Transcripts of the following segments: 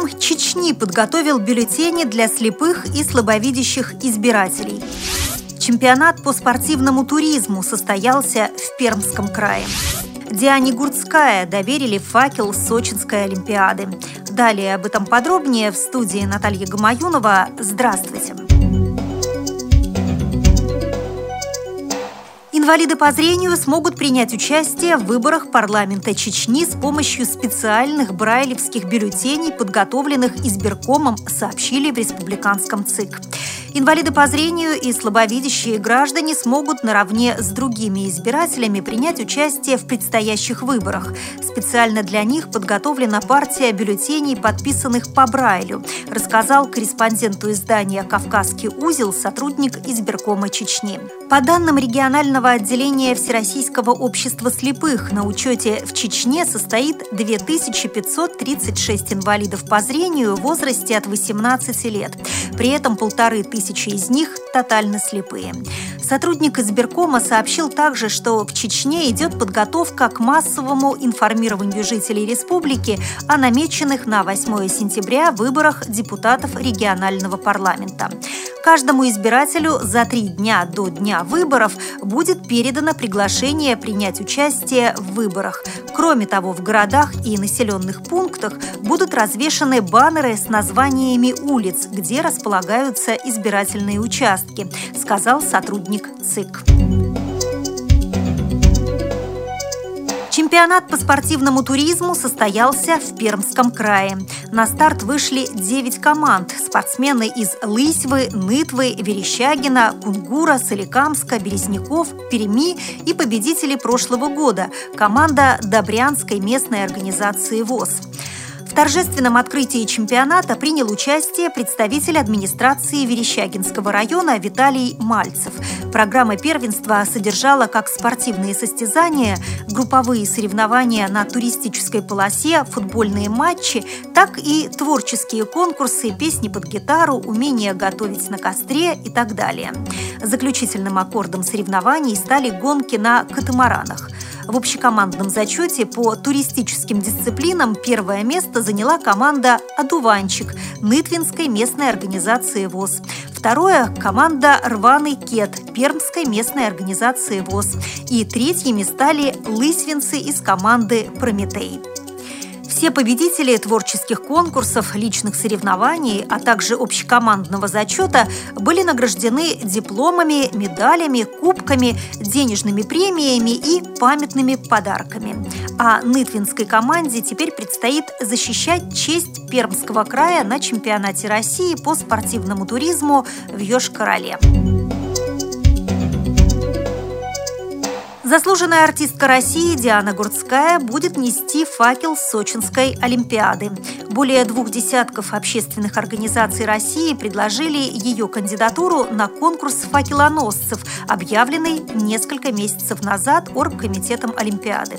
избирком Чечни подготовил бюллетени для слепых и слабовидящих избирателей. Чемпионат по спортивному туризму состоялся в Пермском крае. Диане Гурцкая доверили факел Сочинской Олимпиады. Далее об этом подробнее в студии Наталья Гамаюнова. Здравствуйте! Инвалиды по зрению смогут принять участие в выборах парламента Чечни с помощью специальных брайлевских бюллетеней, подготовленных избиркомом, сообщили в республиканском ЦИК. Инвалиды по зрению и слабовидящие граждане смогут наравне с другими избирателями принять участие в предстоящих выборах. Специально для них подготовлена партия бюллетеней, подписанных по Брайлю, рассказал корреспонденту издания «Кавказский узел» сотрудник избиркома Чечни. По данным регионального отделения Всероссийского общества слепых, на учете в Чечне состоит 2536 инвалидов по зрению в возрасте от 18 лет. При этом полторы тысячи из них тотально слепые. Сотрудник избиркома сообщил также, что в Чечне идет подготовка к массовому информированию жителей республики о намеченных на 8 сентября выборах депутатов регионального парламента. Каждому избирателю за три дня до дня выборов будет передано приглашение принять участие в выборах. Кроме того, в городах и населенных пунктах будут развешаны баннеры с названиями улиц, где располагаются избирательные участки, сказал сотрудник ЦИК. Чемпионат по спортивному туризму состоялся в Пермском крае. На старт вышли 9 команд. Спортсмены из Лысьвы, Нытвы, Верещагина, Кунгура, Соликамска, Березняков, Перми и победители прошлого года – команда Добрянской местной организации ВОЗ. В торжественном открытии чемпионата принял участие представитель администрации Верещагинского района Виталий Мальцев. Программа первенства содержала как спортивные состязания, групповые соревнования на туристической полосе, футбольные матчи, так и творческие конкурсы, песни под гитару, умение готовить на костре и так далее. Заключительным аккордом соревнований стали гонки на катамаранах – в общекомандном зачете по туристическим дисциплинам первое место заняла команда «Одуванчик» Нытвинской местной организации ВОЗ. Второе – команда «Рваный кет» Пермской местной организации ВОЗ. И третьими стали лысвинцы из команды «Прометей». Все победители творческих конкурсов, личных соревнований, а также общекомандного зачета были награждены дипломами, медалями, кубками, денежными премиями и памятными подарками. А нытвинской команде теперь предстоит защищать честь Пермского края на чемпионате России по спортивному туризму в Йошкар-Оле. Заслуженная артистка России Диана Гурцкая будет нести факел Сочинской Олимпиады. Более двух десятков общественных организаций России предложили ее кандидатуру на конкурс факелоносцев, объявленный несколько месяцев назад Оргкомитетом Олимпиады.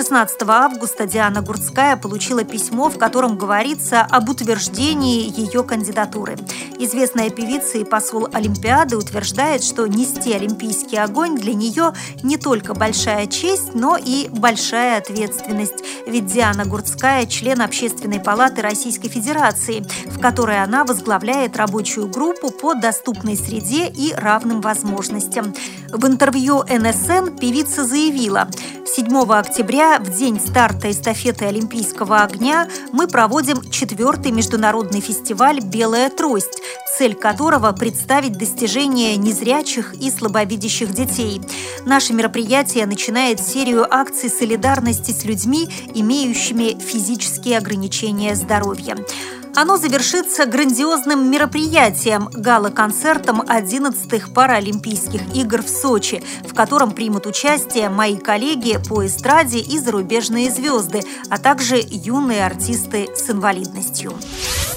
16 августа Диана Гурцкая получила письмо, в котором говорится об утверждении ее кандидатуры. Известная певица и посол Олимпиады утверждает, что нести олимпийский огонь для нее не только большая честь, но и большая ответственность. Ведь Диана Гурцкая – член Общественной палаты Российской Федерации, в которой она возглавляет рабочую группу по доступной среде и равным возможностям. В интервью НСН певица заявила, 7 октября, в день старта эстафеты Олимпийского огня, мы проводим четвертый международный фестиваль «Белая трость», цель которого – представить достижения незрячих и слабовидящих детей. Наше мероприятие начинает серию акций солидарности с людьми, имеющими физические ограничения здоровья. Оно завершится грандиозным мероприятием – гала-концертом 11-х Паралимпийских игр в Сочи, в котором примут участие мои коллеги по эстраде и зарубежные звезды, а также юные артисты с инвалидностью.